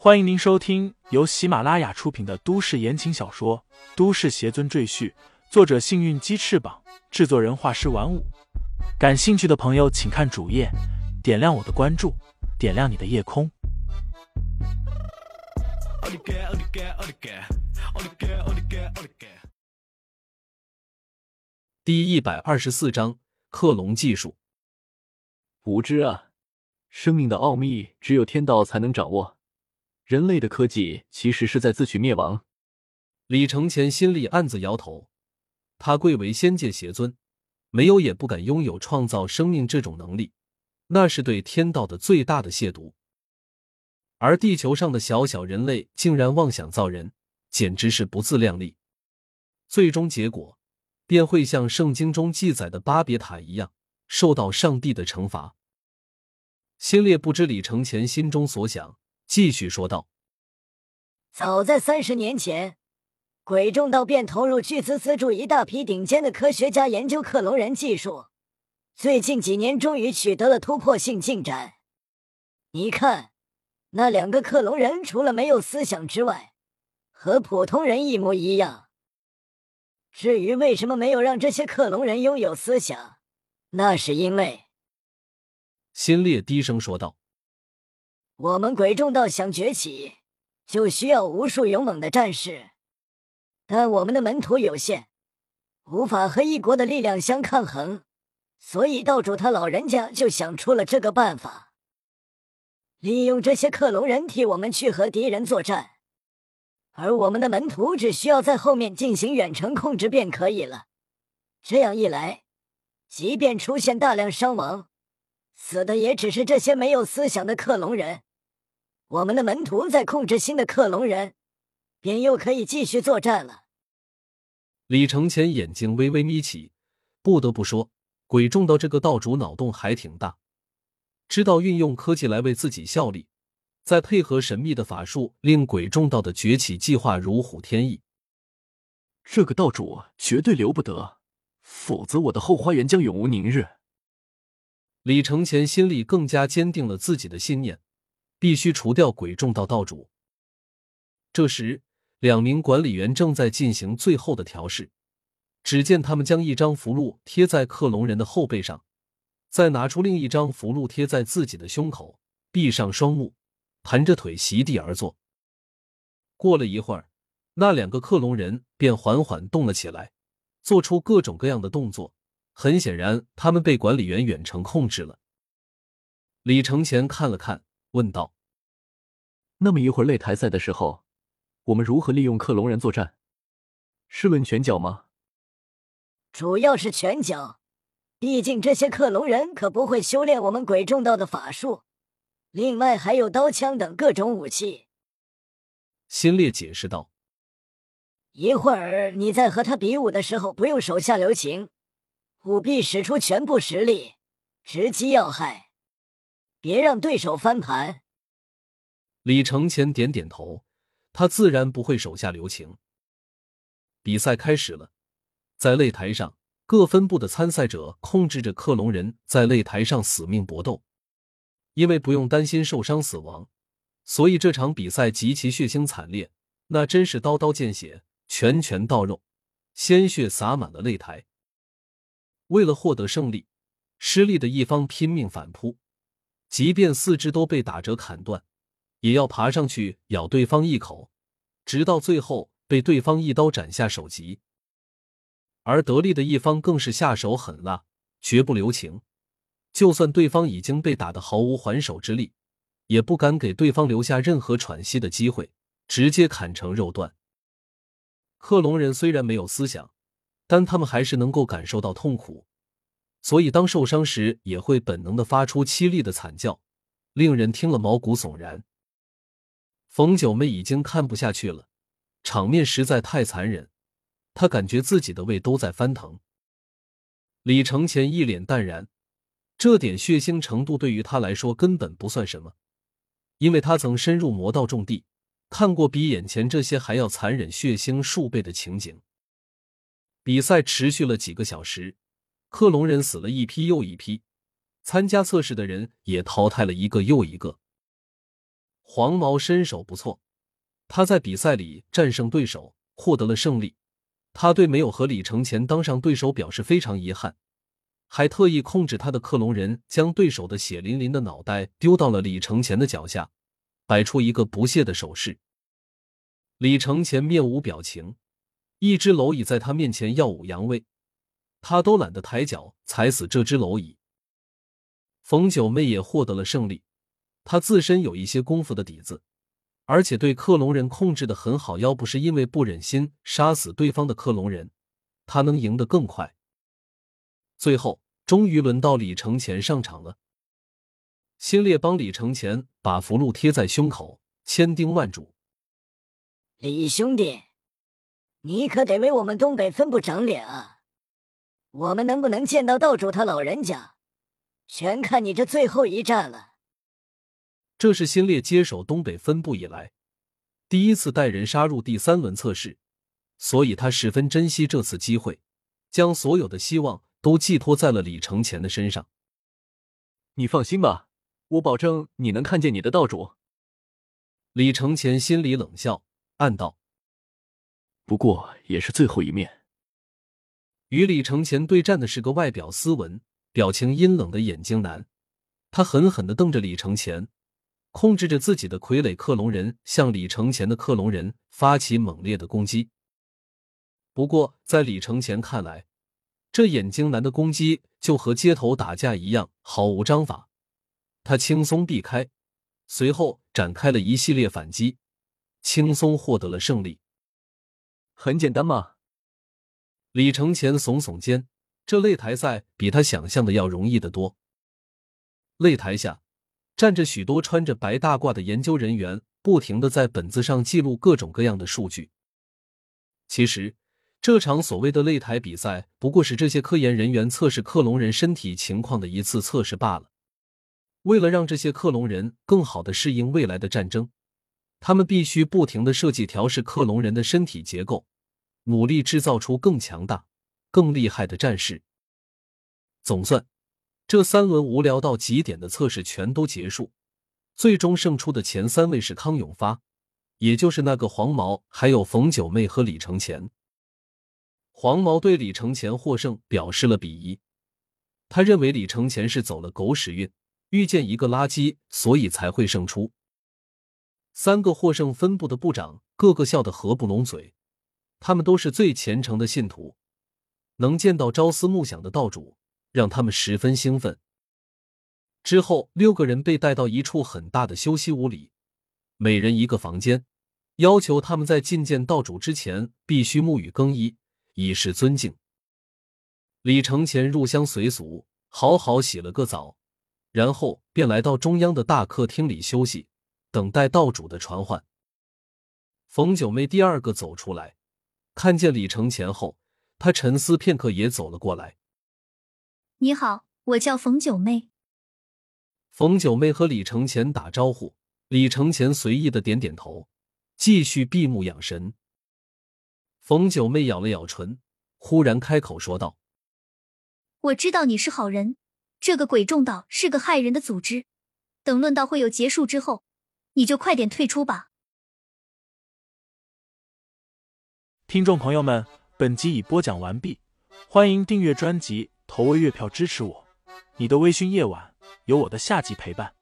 欢迎您收听由喜马拉雅出品的都市言情小说《都市邪尊赘婿》，作者：幸运鸡翅膀，制作人：画师玩五。感兴趣的朋友，请看主页，点亮我的关注，点亮你的夜空。第一百二十四章克隆技术。无知啊！生命的奥秘只有天道才能掌握，人类的科技其实是在自取灭亡。李承前心里暗自摇头，他贵为仙界邪尊，没有也不敢拥有创造生命这种能力，那是对天道的最大的亵渎。而地球上的小小人类竟然妄想造人，简直是不自量力。最终结果便会像圣经中记载的巴别塔一样，受到上帝的惩罚。心烈不知李承前心中所想，继续说道：“早在三十年前，鬼众道便投入巨资资助一大批顶尖的科学家研究克隆人技术，最近几年终于取得了突破性进展。你看，那两个克隆人除了没有思想之外，和普通人一模一样。至于为什么没有让这些克隆人拥有思想，那是因为……”新烈低声说道：“我们鬼众道想崛起，就需要无数勇猛的战士，但我们的门徒有限，无法和一国的力量相抗衡，所以道主他老人家就想出了这个办法，利用这些克隆人替我们去和敌人作战，而我们的门徒只需要在后面进行远程控制便可以了。这样一来，即便出现大量伤亡。”死的也只是这些没有思想的克隆人，我们的门徒在控制新的克隆人，便又可以继续作战了。李承前眼睛微微眯起，不得不说，鬼众道这个道主脑洞还挺大，知道运用科技来为自己效力，再配合神秘的法术，令鬼众道的崛起计划如虎添翼。这个道主绝对留不得，否则我的后花园将永无宁日。李承前心里更加坚定了自己的信念，必须除掉鬼众道道主。这时，两名管理员正在进行最后的调试。只见他们将一张符箓贴在克隆人的后背上，再拿出另一张符箓贴在自己的胸口，闭上双目，盘着腿席地而坐。过了一会儿，那两个克隆人便缓缓动了起来，做出各种各样的动作。很显然，他们被管理员远程控制了。李承前看了看，问道：“那么一会儿擂台赛的时候，我们如何利用克隆人作战？是论拳脚吗？”“主要是拳脚，毕竟这些克隆人可不会修炼我们鬼众道的法术。另外还有刀枪等各种武器。”心烈解释道：“一会儿你在和他比武的时候，不用手下留情。”务必使出全部实力，直击要害，别让对手翻盘。李承前点点头，他自然不会手下留情。比赛开始了，在擂台上，各分部的参赛者控制着克隆人在擂台上死命搏斗。因为不用担心受伤死亡，所以这场比赛极其血腥惨烈，那真是刀刀见血，拳拳到肉，鲜血洒满了擂台。为了获得胜利，失利的一方拼命反扑，即便四肢都被打折砍断，也要爬上去咬对方一口，直到最后被对方一刀斩下首级。而得利的一方更是下手狠辣，绝不留情，就算对方已经被打得毫无还手之力，也不敢给对方留下任何喘息的机会，直接砍成肉段。克隆人虽然没有思想。但他们还是能够感受到痛苦，所以当受伤时也会本能的发出凄厉的惨叫，令人听了毛骨悚然。冯九妹已经看不下去了，场面实在太残忍，她感觉自己的胃都在翻腾。李承前一脸淡然，这点血腥程度对于他来说根本不算什么，因为他曾深入魔道重地，看过比眼前这些还要残忍血腥数倍的情景。比赛持续了几个小时，克隆人死了一批又一批，参加测试的人也淘汰了一个又一个。黄毛身手不错，他在比赛里战胜对手，获得了胜利。他对没有和李承前当上对手表示非常遗憾，还特意控制他的克隆人将对手的血淋淋的脑袋丢到了李承前的脚下，摆出一个不屑的手势。李承前面无表情，一只蝼蚁在他面前耀武扬威，他都懒得抬脚踩死这只蝼蚁。冯九妹也获得了胜利，她自身有一些功夫的底子。而且对克隆人控制的很好，要不是因为不忍心杀死对方的克隆人，他能赢得更快。最后，终于轮到李承前上场了。新烈帮李承前把符箓贴在胸口，千叮万嘱：“李兄弟，你可得为我们东北分部长脸啊！我们能不能见到道主他老人家，全看你这最后一战了。”这是新烈接手东北分部以来第一次带人杀入第三轮测试，所以他十分珍惜这次机会，将所有的希望都寄托在了李承前的身上。你放心吧，我保证你能看见你的道主。李承前心里冷笑，暗道：“不过也是最后一面。”与李承前对战的是个外表斯文、表情阴冷的眼睛男，他狠狠的瞪着李承前。控制着自己的傀儡克隆人向李承前的克隆人发起猛烈的攻击。不过，在李承前看来，这眼睛男的攻击就和街头打架一样毫无章法。他轻松避开，随后展开了一系列反击，轻松获得了胜利。很简单嘛？李承前耸耸肩，这擂台赛比他想象的要容易得多。擂台下。站着许多穿着白大褂的研究人员，不停的在本子上记录各种各样的数据。其实，这场所谓的擂台比赛，不过是这些科研人员测试克隆人身体情况的一次测试罢了。为了让这些克隆人更好的适应未来的战争，他们必须不停的设计调试克隆人的身体结构，努力制造出更强大、更厉害的战士。总算。这三轮无聊到极点的测试全都结束，最终胜出的前三位是康永发，也就是那个黄毛，还有冯九妹和李承前。黄毛对李承前获胜表示了鄙夷，他认为李承前是走了狗屎运，遇见一个垃圾，所以才会胜出。三个获胜分部的部长个个笑得合不拢嘴，他们都是最虔诚的信徒，能见到朝思暮想的道主。让他们十分兴奋。之后，六个人被带到一处很大的休息屋里，每人一个房间，要求他们在觐见道主之前必须沐浴更衣，以示尊敬。李承前入乡随俗，好好洗了个澡，然后便来到中央的大客厅里休息，等待道主的传唤。冯九妹第二个走出来，看见李承前后，他沉思片刻，也走了过来。你好，我叫冯九妹。冯九妹和李承前打招呼，李承前随意的点点头，继续闭目养神。冯九妹咬了咬唇，忽然开口说道：“我知道你是好人，这个鬼众岛是个害人的组织。等论道会有结束之后，你就快点退出吧。”听众朋友们，本集已播讲完毕，欢迎订阅专辑。投喂月票支持我，你的微醺夜晚有我的下集陪伴。